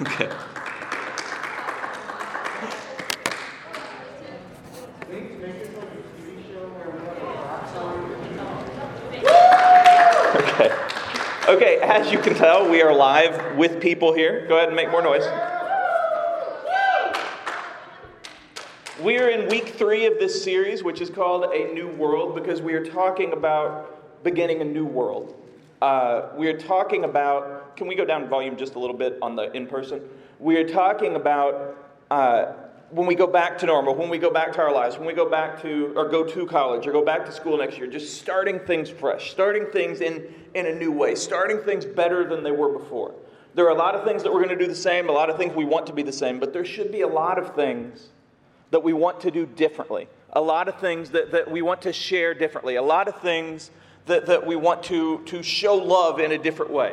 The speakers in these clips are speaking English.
Okay. Okay. Okay, as you can tell, we are live with people here. Go ahead and make more noise. We are in week three of this series, which is called A New World, because we are talking about beginning a new world. Uh, we are talking about, can we go down volume just a little bit on the in person? We are talking about uh, when we go back to normal, when we go back to our lives, when we go back to, or go to college, or go back to school next year, just starting things fresh, starting things in, in a new way, starting things better than they were before. There are a lot of things that we're going to do the same, a lot of things we want to be the same, but there should be a lot of things that we want to do differently, a lot of things that, that we want to share differently, a lot of things that, that we want to, to show love in a different way.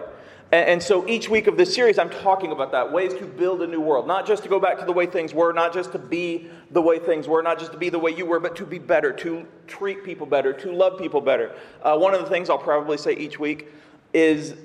And, so each week of this series, I'm talking about that ways to build a new world. Not just to go back to the way things were, not just to be the way things were, not just to be the way you were, but to be better, to treat people better, to love people better. Uh, one of the things I'll probably say each week is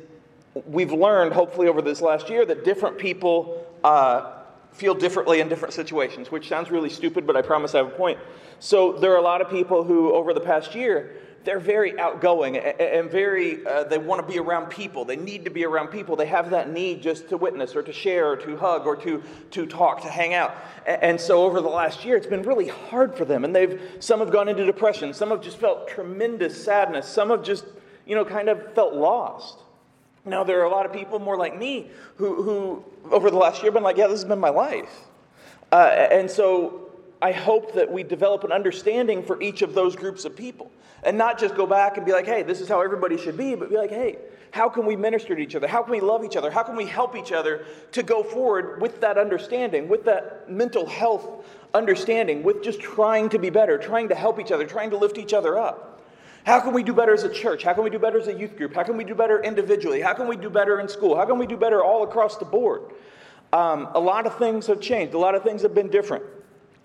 we've learned, hopefully, over this last year, that different people. Uh, feel differently in different situations, which sounds really stupid, but I promise I have a point. So, there are a lot of people who, over the past year, they're very outgoing and very, uh, they want to be around people. They need to be around people. They have that need just to witness or to share or to hug or to, to talk, to hang out. And so over the last year, it's been really hard for them. And they've, some have gone into depression. Some have just felt tremendous sadness. Some have just, you know, kind of felt lost. Now, there are a lot of people more like me who, who over the last year, have been like, yeah, this has been my life. Uh, and so I hope that we develop an understanding for each of those groups of people and not just go back and be like, hey, this is how everybody should be, but be like, hey, how can we minister to each other? How can we love each other? How can we help each other to go forward with that understanding, with that mental health understanding, with just trying to be better, trying to help each other, trying to lift each other up? How can we do better as a church? How can we do better as a youth group? How can we do better individually? How can we do better in school? How can we do better all across the board? Um, a lot of things have changed, a lot of things have been different.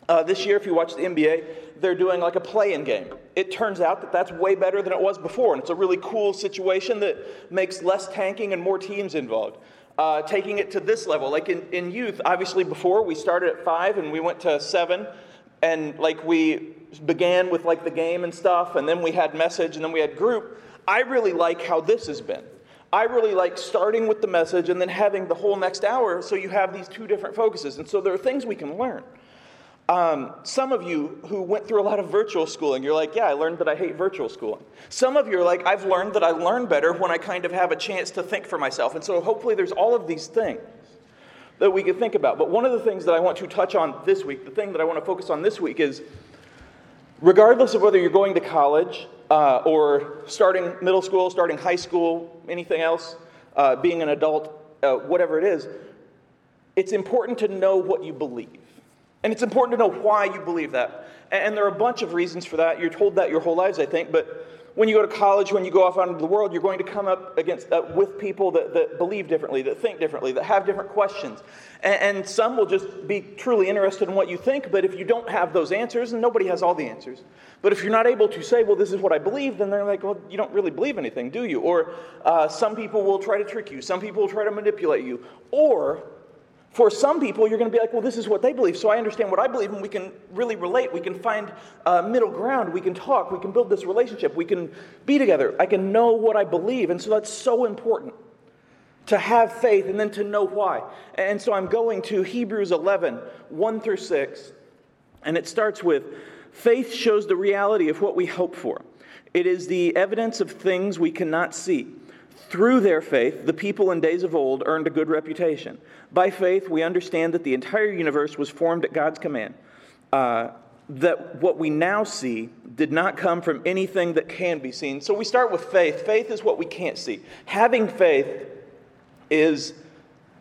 Uh, this year, if you watch the NBA, they're doing like a play in game. It turns out that that's way better than it was before, and it's a really cool situation that makes less tanking and more teams involved. Uh, taking it to this level, like in, in youth, obviously before we started at five and we went to seven, and like we began with like the game and stuff, and then we had message, and then we had group. I really like how this has been. I really like starting with the message and then having the whole next hour so you have these two different focuses. And so there are things we can learn. Um, some of you who went through a lot of virtual schooling, you're like, yeah, I learned that I hate virtual schooling. Some of you are like, I've learned that I learn better when I kind of have a chance to think for myself. And so hopefully there's all of these things that we can think about. But one of the things that I want to touch on this week, the thing that I want to focus on this week is regardless of whether you're going to college uh, or starting middle school, starting high school, anything else, uh, being an adult, uh, whatever it is, it's important to know what you believe. And it's important to know why you believe that. And there are a bunch of reasons for that. You're told that your whole lives, I think. But when you go to college, when you go off out into the world, you're going to come up against uh, with people that, that believe differently, that think differently, that have different questions. And, and some will just be truly interested in what you think. But if you don't have those answers, and nobody has all the answers, but if you're not able to say, well, this is what I believe, then they're like, well, you don't really believe anything, do you? Or uh, some people will try to trick you. Some people will try to manipulate you. Or for some people, you're going to be like, well, this is what they believe, so I understand what I believe, and we can really relate. We can find uh, middle ground. We can talk. We can build this relationship. We can be together. I can know what I believe. And so that's so important to have faith and then to know why. And so I'm going to Hebrews 11, 1 through 6, and it starts with faith shows the reality of what we hope for, it is the evidence of things we cannot see. Through their faith, the people in days of old earned a good reputation. By faith, we understand that the entire universe was formed at God's command. Uh, that what we now see did not come from anything that can be seen. So we start with faith. Faith is what we can't see. Having faith is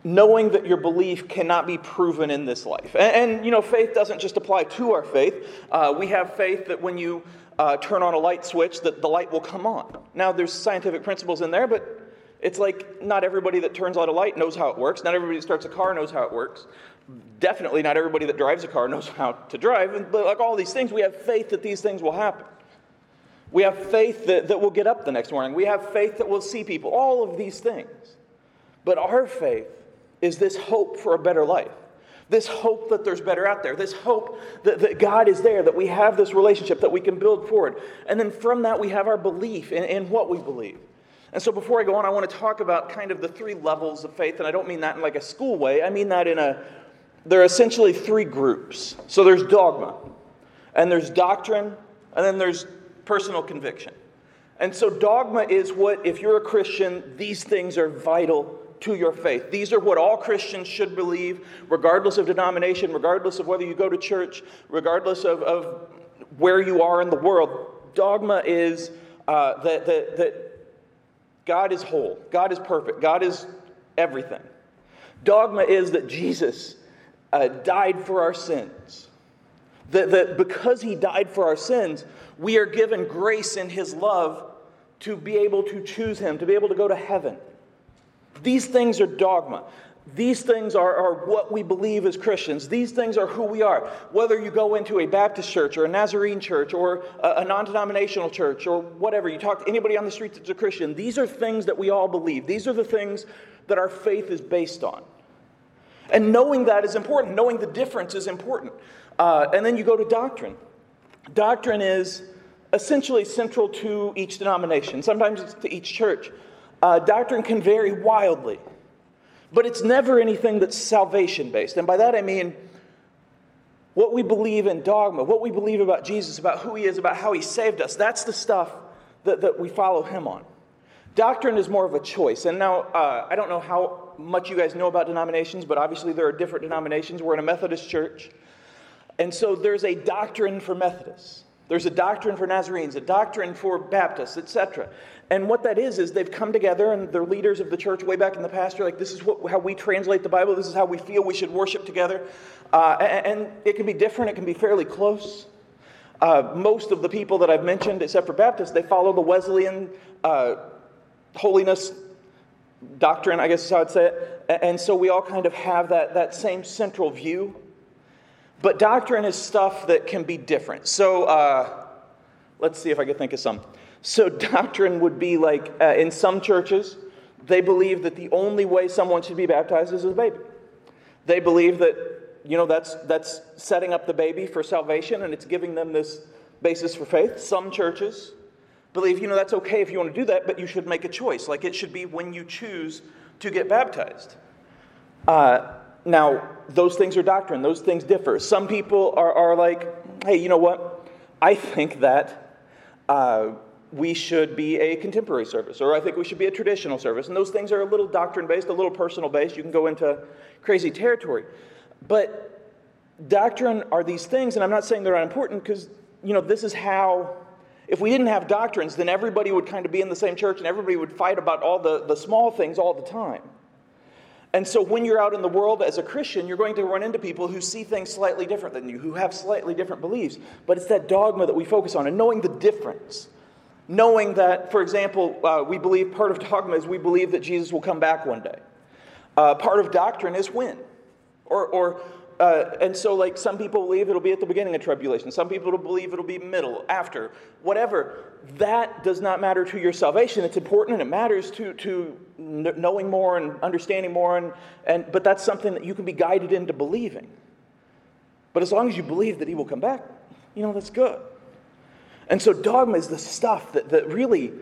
knowing that your belief cannot be proven in this life. And, and you know, faith doesn't just apply to our faith. Uh, we have faith that when you uh, turn on a light switch, that the light will come on. Now, there's scientific principles in there, but it's like not everybody that turns on a light knows how it works. Not everybody that starts a car knows how it works. Definitely not everybody that drives a car knows how to drive. But like all these things, we have faith that these things will happen. We have faith that, that we'll get up the next morning. We have faith that we'll see people. All of these things. But our faith is this hope for a better life. This hope that there's better out there. This hope that, that God is there, that we have this relationship that we can build forward. And then from that, we have our belief in, in what we believe. And so before I go on, I want to talk about kind of the three levels of faith. And I don't mean that in like a school way, I mean that in a, there are essentially three groups. So there's dogma, and there's doctrine, and then there's personal conviction. And so dogma is what, if you're a Christian, these things are vital to your faith. These are what all Christians should believe, regardless of denomination, regardless of whether you go to church, regardless of, of where you are in the world. Dogma is uh, that, that, that God is whole, God is perfect, God is everything. Dogma is that Jesus uh, died for our sins. That, that because he died for our sins, we are given grace in his love to be able to choose him, to be able to go to heaven. These things are dogma. These things are, are what we believe as Christians. These things are who we are. Whether you go into a Baptist church or a Nazarene church or a, a non denominational church or whatever, you talk to anybody on the street that's a Christian, these are things that we all believe. These are the things that our faith is based on. And knowing that is important. Knowing the difference is important. Uh, and then you go to doctrine. Doctrine is essentially central to each denomination, sometimes it's to each church. Uh, doctrine can vary wildly, but it's never anything that's salvation based. And by that I mean what we believe in dogma, what we believe about Jesus, about who he is, about how he saved us. That's the stuff that, that we follow him on. Doctrine is more of a choice. And now, uh, I don't know how much you guys know about denominations, but obviously there are different denominations. We're in a Methodist church. And so there's a doctrine for Methodists. There's a doctrine for Nazarenes, a doctrine for Baptists, etc. And what that is, is they've come together and the leaders of the church way back in the past are like, this is what, how we translate the Bible, this is how we feel we should worship together. Uh, and, and, it can be different, it can be fairly close. Uh, most of the people that I've mentioned, except for Baptists, they follow the Wesleyan uh, holiness doctrine, I guess is how I'd say it. And so we all kind of have that, that same central view but doctrine is stuff that can be different. So uh, let's see if I can think of some. So, doctrine would be like uh, in some churches, they believe that the only way someone should be baptized is as a baby. They believe that, you know, that's, that's setting up the baby for salvation and it's giving them this basis for faith. Some churches believe, you know, that's okay if you want to do that, but you should make a choice. Like it should be when you choose to get baptized. Uh, now, those things are doctrine, those things differ. Some people are, are like, hey, you know what? I think that uh, we should be a contemporary service, or I think we should be a traditional service. And those things are a little doctrine based, a little personal based. You can go into crazy territory. But doctrine are these things, and I'm not saying they're unimportant because, you know, this is how, if we didn't have doctrines, then everybody would kind of be in the same church and everybody would fight about all the, the small things all the time. And so when you're out in the world as a Christian, you're going to run into people who see things slightly different than you, who have slightly different beliefs. But it's that dogma that we focus on and knowing the difference. Knowing that, for example, uh, we believe part of dogma is we believe that Jesus will come back one day. Uh, part of doctrine is when. Or, or uh, and so, like, some people believe it'll be at the beginning of tribulation. Some people believe it'll be middle, after, whatever. That does not matter to your salvation. It's important and it matters to, to knowing more and understanding more. And, and, but that's something that you can be guided into believing. But as long as you believe that he will come back, you know, that's good. And so, dogma is the stuff that, that really,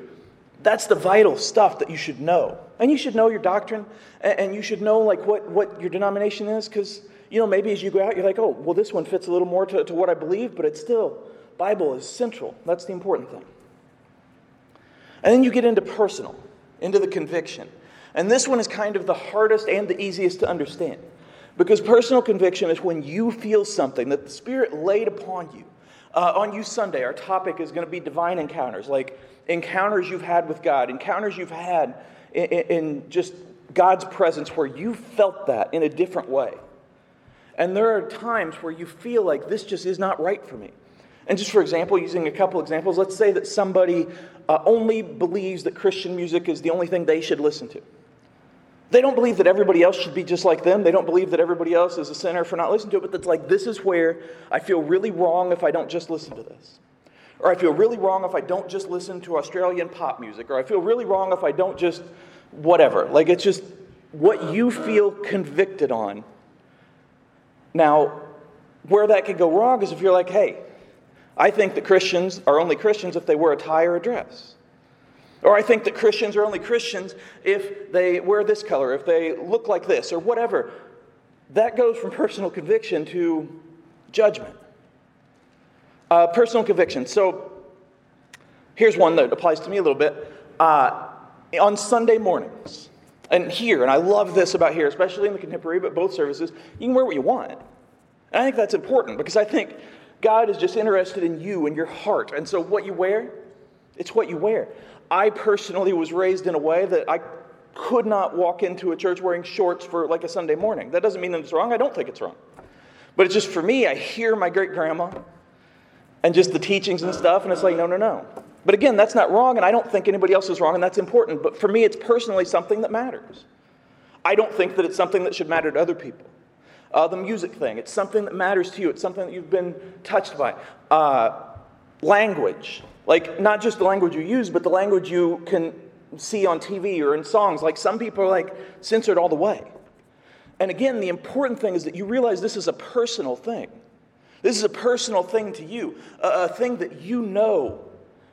that's the vital stuff that you should know. And you should know your doctrine, and, and you should know, like, what, what your denomination is, because you know, maybe as you go out, you're like, oh, well, this one fits a little more to, to what I believe, but it's still, Bible is central. That's the important thing. And then you get into personal, into the conviction. And this one is kind of the hardest and the easiest to understand. Because personal conviction is when you feel something that the Spirit laid upon you. Uh, on you Sunday, our topic is going to be divine encounters, like encounters you've had with God, encounters you've had in, in just God's presence where you felt that in a different way. And there are times where you feel like this just is not right for me. And just for example, using a couple examples, let's say that somebody uh, only believes that Christian music is the only thing they should listen to. They don't believe that everybody else should be just like them. They don't believe that everybody else is a sinner for not listening to it, but it's like, this is where I feel really wrong if I don't just listen to this. Or I feel really wrong if I don't just listen to Australian pop music. Or I feel really wrong if I don't just whatever. Like, it's just, what you feel convicted on. Now, where that could go wrong is if you're like, hey, I think that Christians are only Christians if they wear a tie or a dress. Or I think that Christians are only Christians if they wear this color, if they look like this, or whatever. That goes from personal conviction to judgment. Uh, personal conviction. So here's one that applies to me a little bit. Uh, on Sunday mornings, and here, and I love this about here, especially in the contemporary, but both services, you can wear what you want. And I think that's important because I think God is just interested in you and your heart. And so what you wear, it's what you wear. I personally was raised in a way that I could not walk into a church wearing shorts for like a Sunday morning. That doesn't mean that it's wrong. I don't think it's wrong. But it's just for me, I hear my great grandma and just the teachings and stuff, and it's like, no, no, no. But again, that's not wrong, and I don't think anybody else is wrong, and that's important. But for me, it's personally something that matters. I don't think that it's something that should matter to other people. Uh, the music thing, it's something that matters to you, it's something that you've been touched by. Uh, language, like not just the language you use, but the language you can see on TV or in songs. Like some people are like censored all the way. And again, the important thing is that you realize this is a personal thing. This is a personal thing to you, a, a thing that you know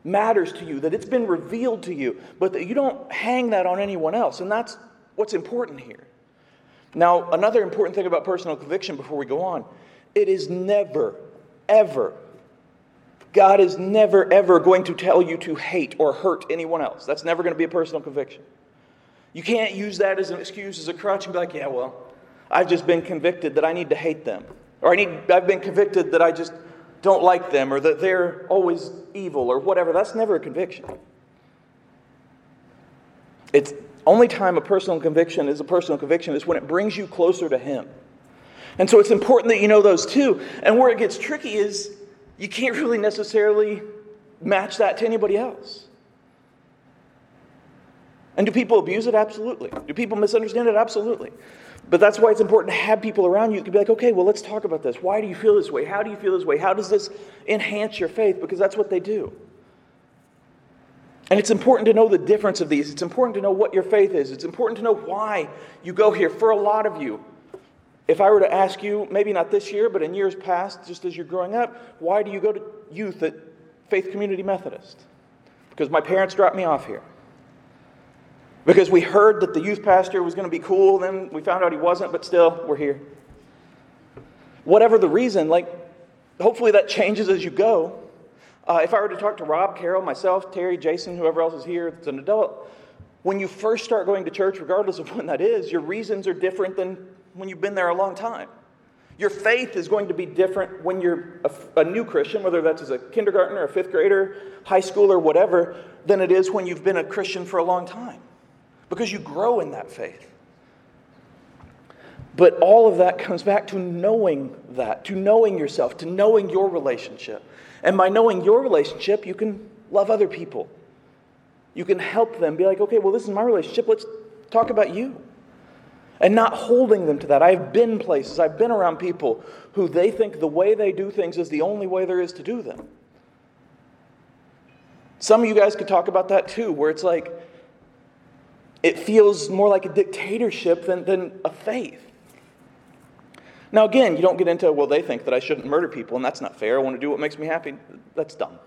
matters to you, that it's been revealed to you, but that you don't hang that on anyone else. And that's what's important here. Now, another important thing about personal conviction before we go on it is never, ever, God is never, ever going to tell you to hate or hurt anyone else. That's never going to be a personal conviction. You can't use that as an excuse, as a crutch, and be like, yeah, well, I've just been convicted that I need to hate them. Or I need, I've been convicted that I just don't like them or that they're always evil or whatever. That's never a conviction. It's only time a personal conviction is a personal conviction is when it brings you closer to Him. And so it's important that you know those two. And where it gets tricky is you can't really necessarily match that to anybody else. And do people abuse it? Absolutely. Do people misunderstand it? Absolutely. But that's why it's important to have people around you who can be like, okay, well, let's talk about this. Why do you feel this way? How do you feel this way? How does this enhance your faith? Because that's what they do. And it's important to know the difference of these. It's important to know what your faith is. It's important to know why you go here. For a lot of you, if I were to ask you, maybe not this year, but in years past, just as you're growing up, why do you go to youth at Faith Community Methodist? Because my parents dropped me off here. Because we heard that the youth pastor was going to be cool, then we found out he wasn't, but still, we're here. Whatever the reason, like, hopefully that changes as you go. Uh, if I were to talk to Rob, Carol, myself, Terry, Jason, whoever else is here that's an adult, when you first start going to church, regardless of when that is, your reasons are different than when you've been there a long time. Your faith is going to be different when you're a, a, new Christian, whether that's as a kindergartner, a fifth grader, high schooler, whatever, than it is when you've been a Christian for a long time because you grow in that faith. But all of that comes back to knowing that, to knowing yourself, to knowing your relationship. And by knowing your relationship, you can love other people. You can help them be like, okay, well, this is my relationship. Let's talk about you. And not holding them to that. I've been places, I've been around people who they think the way they do things is the only way there is to do them. Some of you guys could talk about that too, where it's like, it feels more like a dictatorship than, than a faith. Now, again, you don't get into, well, they think that I shouldn't murder people, and that's not fair. I want to do what makes me happy. That's dumb.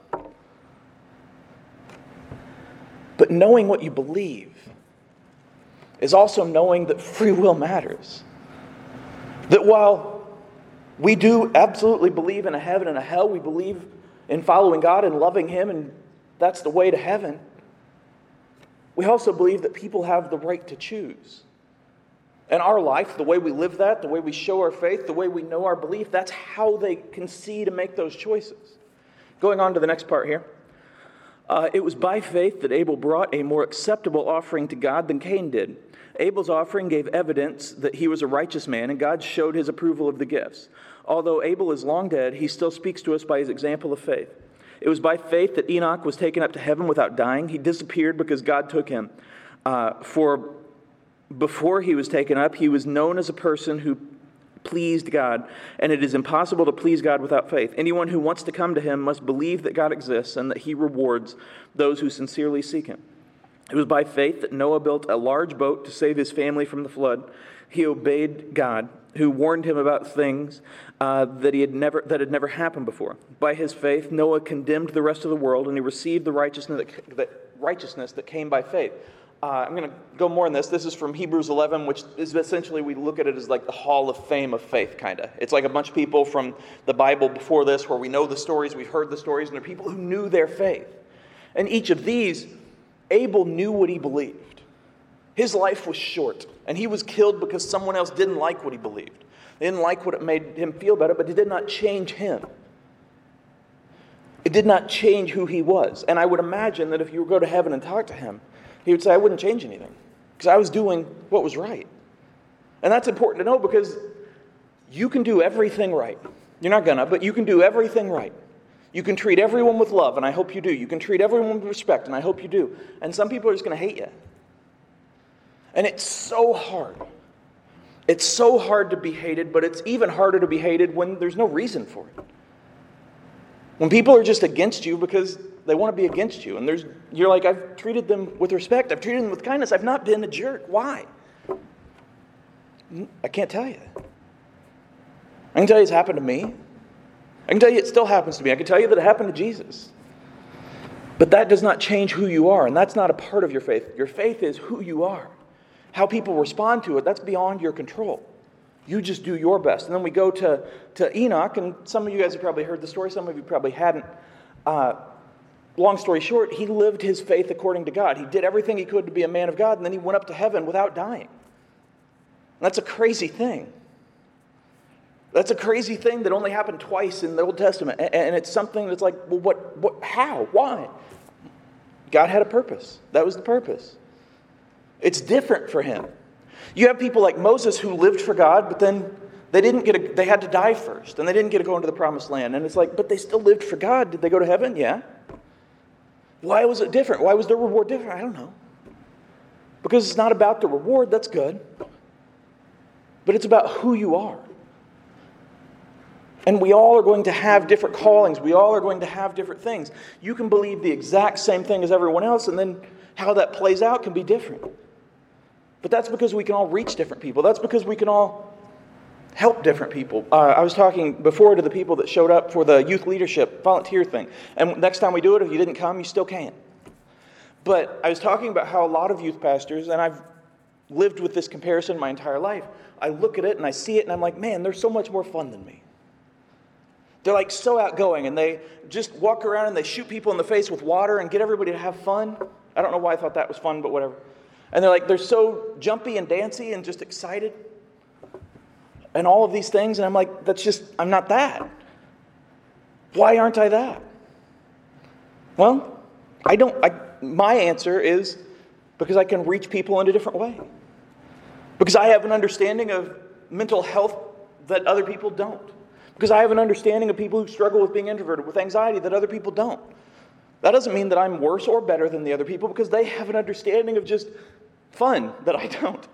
But knowing what you believe is also knowing that free will matters. That while we do absolutely believe in a heaven and a hell, we believe in following God and loving Him, and that's the way to heaven. We also believe that people have the right to choose. And our life, the way we live that, the way we show our faith, the way we know our belief, that's how they can see to make those choices. Going on to the next part here. Uh, it was by faith that Abel brought a more acceptable offering to God than Cain did. Abel's offering gave evidence that he was a righteous man, and God showed his approval of the gifts. Although Abel is long dead, he still speaks to us by his example of faith. It was by faith that Enoch was taken up to heaven without dying. He disappeared because God took him. Uh, for before he was taken up, he was known as a person who pleased God, and it is impossible to please God without faith. Anyone who wants to come to him must believe that God exists and that he rewards those who sincerely seek him. It was by faith that Noah built a large boat to save his family from the flood. He obeyed God, who warned him about things uh, that, he had never, that had never happened before. By his faith, Noah condemned the rest of the world, and he received the righteousness that, that righteousness that came by faith. Uh, I'm going to go more on this. This is from Hebrews 11, which is essentially, we look at it as like the hall of fame of faith, kind of. It's like a bunch of people from the Bible before this where we know the stories, we've heard the stories, and they're people who knew their faith. And each of these, Abel knew what he believed. His life was short, and he was killed because someone else didn't like what he believed. They didn't like what it made him feel better, but it did not change him. It did not change who he was. And I would imagine that if you were to go to heaven and talk to him, he would say, I wouldn't change anything because I was doing what was right. And that's important to know because you can do everything right. You're not gonna, but you can do everything right. You can treat everyone with love, and I hope you do. You can treat everyone with respect, and I hope you do. And some people are just gonna hate you. And it's so hard. It's so hard to be hated, but it's even harder to be hated when there's no reason for it. When people are just against you because they want to be against you, and there's, you're like, I've treated them with respect, I've treated them with kindness, I've not been a jerk. Why? Mm, I can't tell you. I can tell you it's happened to me. I can tell you it still happens to me. I can tell you that it happened to Jesus. But that does not change who you are, and that's not a part of your faith. Your faith is who you are. How people respond to it, that's beyond your control. You just do your best. And then we go to, to Enoch, and some of you guys have probably heard the story, some of you probably hadn't. Uh, long story short, he lived his faith according to God. He did everything he could to be a man of God, and then he went up to heaven without dying. That's a crazy thing. That's a crazy thing that only happened twice in the Old Testament. And it's something that's like, well, what, what, how? Why? God had a purpose. That was the purpose. It's different for him. You have people like Moses who lived for God, but then they didn't get a, they had to die first, and they didn't get to go into the promised land. And it's like, but they still lived for God. Did they go to heaven? Yeah. Why was it different? Why was their reward different? I don't know. Because it's not about the reward, that's good. But it's about who you are. And we all are going to have different callings. We all are going to have different things. You can believe the exact same thing as everyone else, and then how that plays out can be different. But that's because we can all reach different people. That's because we can all help different people. Uh, I was talking before to the people that showed up for the youth leadership volunteer thing. And next time we do it, if you didn't come, you still can't. But I was talking about how a lot of youth pastors, and I've lived with this comparison my entire life, I look at it and I see it and I'm like, man, they're so much more fun than me. They're like so outgoing and they just walk around and they shoot people in the face with water and get everybody to have fun. I don't know why I thought that was fun, but whatever. And they're like, they're so jumpy and dancy and just excited and all of these things. And I'm like, that's just, I'm not that. Why aren't I that? Well, I don't, I, my answer is because I can reach people in a different way. Because I have an understanding of mental health that other people don't. Because I have an understanding of people who struggle with being introverted, with anxiety that other people don't. That doesn't mean that I'm worse or better than the other people because they have an understanding of just fun that I don't.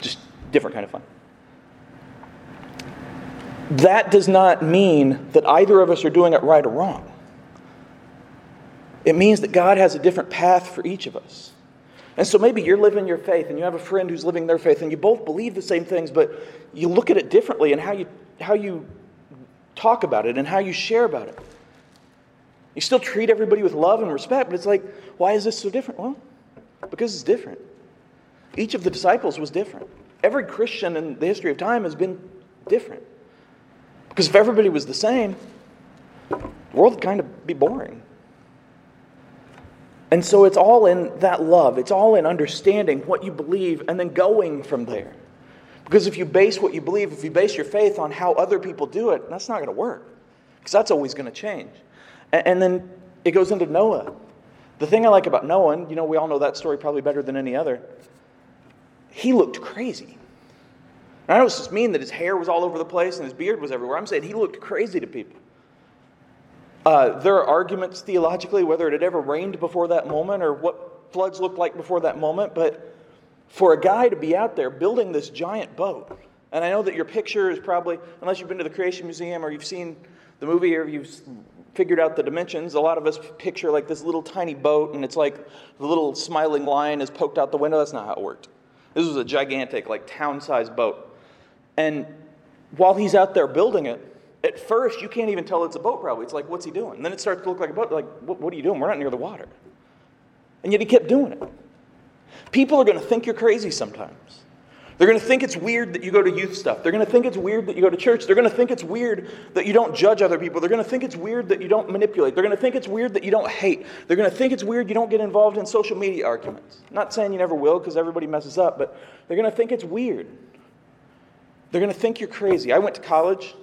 Just different kind of fun. That does not mean that either of us are doing it right or wrong. It means that God has a different path for each of us. And so maybe you're living your faith and you have a friend who's living their faith and you both believe the same things, but you look at it differently and how you, how you talk about it and how you share about it. You still treat everybody with love and respect, but it's like, why is this so different? Well, because it's different. Each of the disciples was different. Every Christian in the history of time has been different. Because if everybody was the same, the world would kind of be boring. And so it's all in that love. It's all in understanding what you believe and then going from there. Because if you base what you believe, if you base your faith on how other people do it, that's not going to work. Because that's always going to change. And then it goes into Noah. The thing I like about Noah, and you know, we all know that story probably better than any other, he looked crazy. And I don't just mean that his hair was all over the place and his beard was everywhere. I'm saying he looked crazy to people. Uh, there are arguments theologically whether it had ever rained before that moment or what floods looked like before that moment, but for a guy to be out there building this giant boat, and I know that your picture is probably, unless you've been to the Creation Museum or you've seen the movie or you've figured out the dimensions. A lot of us picture like this little tiny boat, and it's like the little smiling lion is poked out the window. That's not how it worked. This was a gigantic, like town sized boat. And while he's out there building it, at first you can't even tell it's a boat, probably. It's like, what's he doing? And then it starts to look like a boat. Like, what, what are you doing? We're not near the water. And yet he kept doing it. People are going to think you're crazy sometimes. They're going to think it's weird that you go to youth stuff. They're going to think it's weird that you go to church. They're going to think it's weird that you don't judge other people. They're going to think it's weird that you don't manipulate. They're going to think it's weird that you don't hate. They're going to think it's weird you don't get involved in social media arguments. not saying you never will because everybody messes up, but they're going to think it's weird. They're going to think you're crazy. I went to college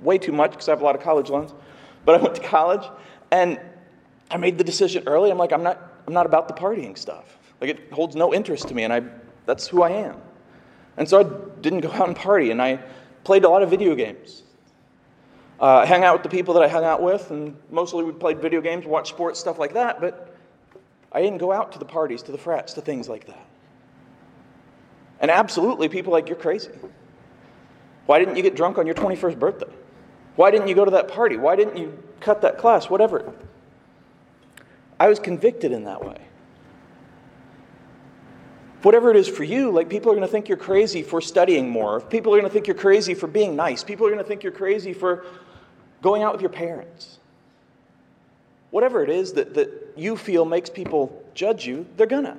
way too much because I have a lot of college loans, but I went to college and I made the decision early. I'm like, I'm not, I'm not about the partying stuff. Like it holds no interest to me, and I, that's who I am. And so I didn't go out and party, and I played a lot of video games. Uh, I hung out with the people that I hung out with, and mostly we played video games, watched sports, stuff like that, but I didn't go out to the parties, to the frats, to things like that. And absolutely, people like, you're crazy. Why didn't you get drunk on your 21st birthday? Why didn't you go to that party? Why didn't you cut that class? Whatever. I was convicted in that way whatever it is for you, like people are going to think you're crazy for studying more. People are going to think you're crazy for being nice. People are going to think you're crazy for going out with your parents. Whatever it is that, that you feel makes people judge you, they're going to.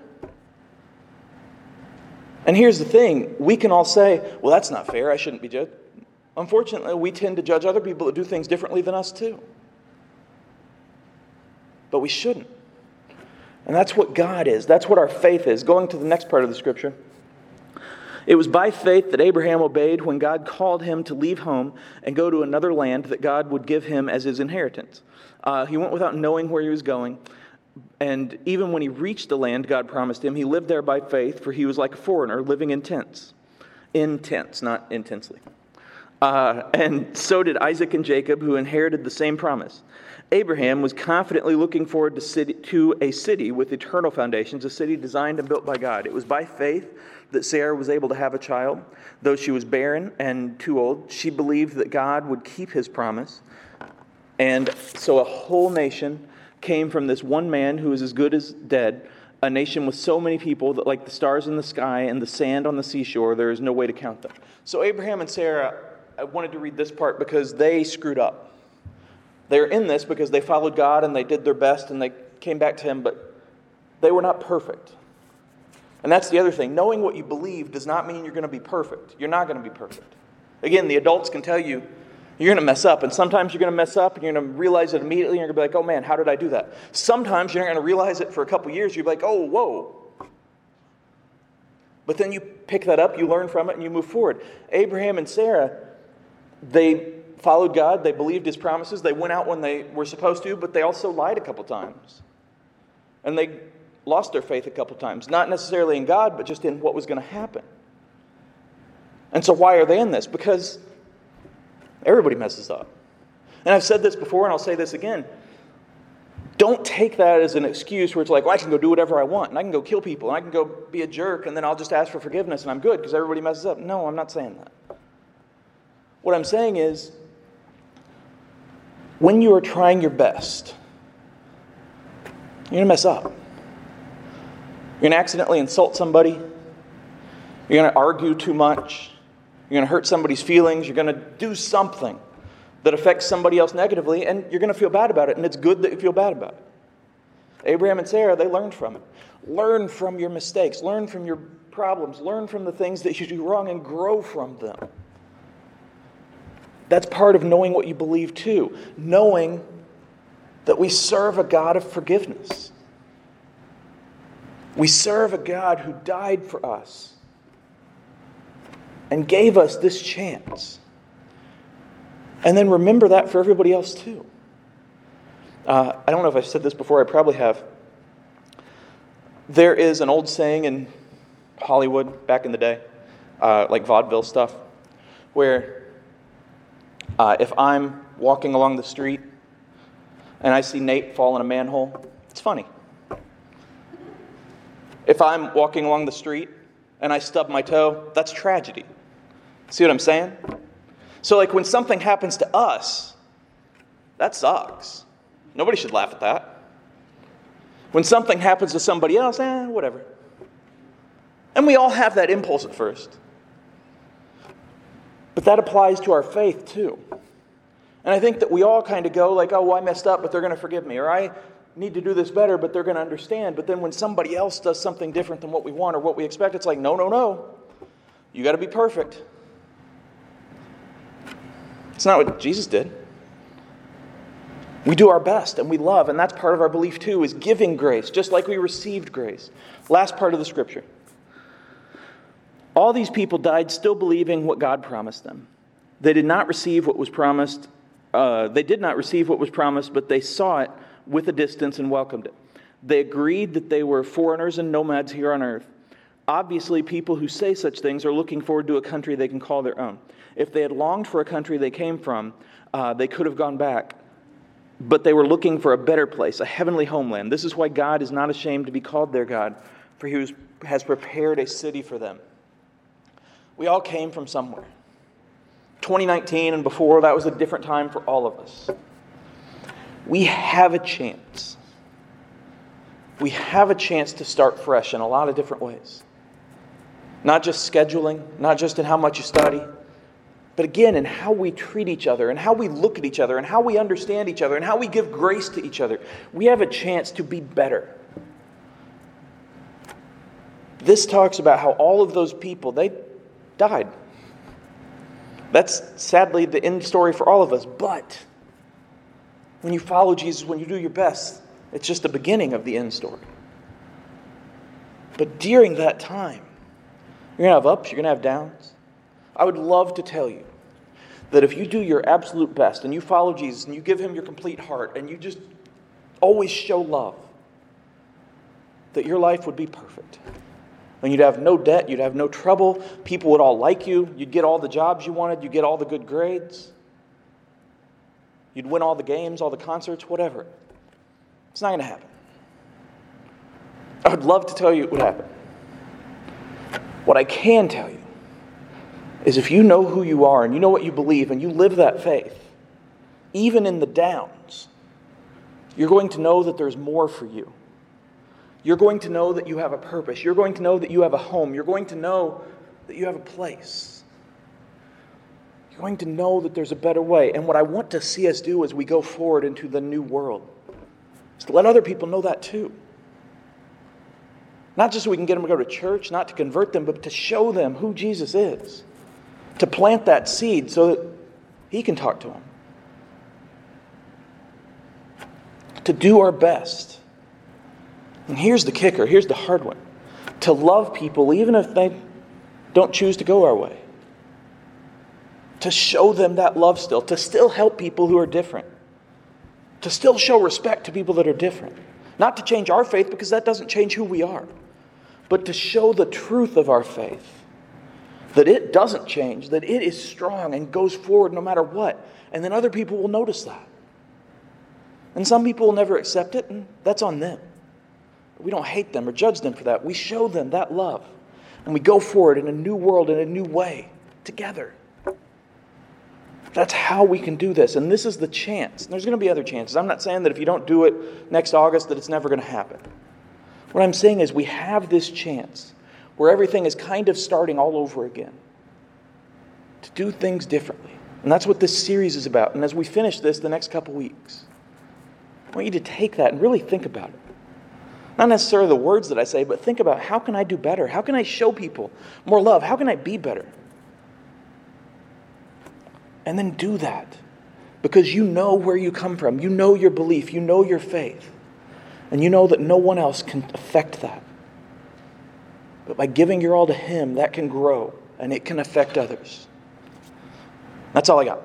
And here's the thing we can all say, well, that's not fair. I shouldn't be judged. Unfortunately, we tend to judge other people that do things differently than us, too. But we shouldn't. And that's what God is. That's what our faith is. Going to the next part of the scripture. It was by faith that Abraham obeyed when God called him to leave home and go to another land that God would give him as his inheritance. Uh, he went without knowing where he was going. And even when he reached the land God promised him, he lived there by faith, for he was like a foreigner living in tents. In tents, not intensely. Uh, and so did Isaac and Jacob, who inherited the same promise. Abraham was confidently looking forward to, city, to, a city with eternal foundations, a city designed and built by God. It was by faith that Sarah was able to have a child. Though she was barren and too old, she believed that God would keep his promise. And so a whole nation came from this one man who was as good as dead, a nation with so many people that, like the stars in the sky and the sand on the seashore, there is no way to count them. So, Abraham and Sarah, I wanted to read this part because they screwed up. They're in this because they followed God and they did their best and they came back to Him, but they were not perfect. And that's the other thing. Knowing what you believe does not mean you're going to be perfect. You're not going to be perfect. Again, the adults can tell you you're going to mess up. And sometimes you're going to mess up and you're going to realize it immediately. And you're going to be like, oh man, how did I do that? Sometimes you're going to realize it for a couple years. You're like, oh, whoa. But then you pick that up, you learn from it, and you move forward. Abraham and Sarah, they followed God, they believed his promises, they went out when they were supposed to, but they also lied a couple times. And they lost their faith a couple times, not necessarily in God, but just in what was going to happen. And so, why are they in this? Because everybody messes up. And I've said this before, and I'll say this again. Don't take that as an excuse where it's like, well, I can go do whatever I want, and I can go kill people, and I can go be a jerk, and then I'll just ask for forgiveness, and I'm good because everybody messes up. No, I'm not saying that. What I'm saying is, when you are trying your best, you're going to mess up. You're going to accidentally insult somebody. You're going to argue too much. You're going to hurt somebody's feelings. You're going to do something that affects somebody else negatively, and you're going to feel bad about it, and it's good that you feel bad about it. Abraham and Sarah, they learned from it. Learn from your mistakes, learn from your problems, learn from the things that you do wrong, and grow from them. That's part of knowing what you believe too. Knowing that we serve a God of forgiveness. We serve a God who died for us and gave us this chance. And then remember that for everybody else too. Uh, I don't know if I've said this before, I probably have. There is an old saying in Hollywood back in the day, uh, like vaudeville stuff, where uh, if I'm walking along the street and I see Nate fall in a manhole, it's funny. If I'm walking along the street and I stub my toe, that's tragedy. See what I'm saying? So, like when something happens to us, That sucks. Nobody should laugh at that. When something happens to somebody else, eh, whatever. And we all have that impulse at first. But that applies to our faith too. And I think that we all kind of go like, oh, well, I messed up, but they're going to forgive me. Or I need to do this better, but they're going to understand. But then when somebody else does something different than what we want or what we expect, it's like, no, no, no. You got to be perfect. It's not what Jesus did. We do our best and we love, and that's part of our belief too, is giving grace, just like we received grace. Last part of the scripture. All these people died still believing what God promised them. They did not receive what was promised. Uh, they did not receive what was promised, but they saw it with a distance and welcomed it. They agreed that they were foreigners and nomads here on earth. Obviously, people who say such things are looking forward to a country they can call their own. If they had longed for a country they came from, uh, they could have gone back. But they were looking for a better place, a heavenly homeland. This is why God is not ashamed to be called their God, for he was, has prepared a city for them. We all came from somewhere. 2019 and before, that was a different time for all of us. We have a chance. We have a chance to start fresh in a lot of different ways. Not just scheduling, not just in how much you study, but again in how we treat each other and how we look at each other and how we understand each other and how we give grace to each other. We have a chance to be better. This talks about how all of those people, they died. That's sadly the end story for all of us. But when you follow Jesus, when you do your best, it's just the beginning of the end story. But during that time, you're going to have ups, you're going to have downs. I would love to tell you that if you do your absolute best and you follow Jesus and you give him your complete heart and you just always show love, that your life would be perfect and you'd have no debt, you'd have no trouble, people would all like you, you'd get all the jobs you wanted, you'd get all the good grades, you'd win all the games, all the concerts, whatever. It's not going to happen. I would love to tell you it would happen. What I can tell you is if you know who you are and you know what you believe and you live that faith, even in the downs, you're going to know that there's more for you. You're going to know that you have a purpose. You're going to know that you have a home. You're going to know that you have a place. You're going to know that there's a better way. And what I want to see us do as we go forward into the new world is to let other people know that too. Not just so we can get them to go to church, not to convert them, but to show them who Jesus is. To plant that seed so that He can talk to them. To do our best and here's the kicker here's the hard one to love people even if they don't choose to go our way. To show them that love still, to still help people who are different, to still show respect to people that are different. Not to change our faith because that doesn't change who we are, but to show the truth of our faith. That it doesn't change, that it is strong and goes forward no matter what. And then other people will notice that. And some people will never accept it, and that's on them. We don't hate them or judge them for that. We show them that love. And we go forward in a new world, in a new way, together. That's how we can do this. And this is the chance. And there's going to be other chances. I'm not saying that if you don't do it next August that it's never going to happen. What I'm saying is we have this chance where everything is kind of starting all over again to do things differently. And that's what this series is about. And as we finish this the next couple weeks, I want you to take that and really think about it. Not necessarily the words that I say, but think about how can I do better? How can I show people more love? How can I be better? And then do that because you know where you come from. You know your belief. You know your faith. And you know that no one else can affect that. But by giving your all to Him, that can grow and it can affect others. That's all I got.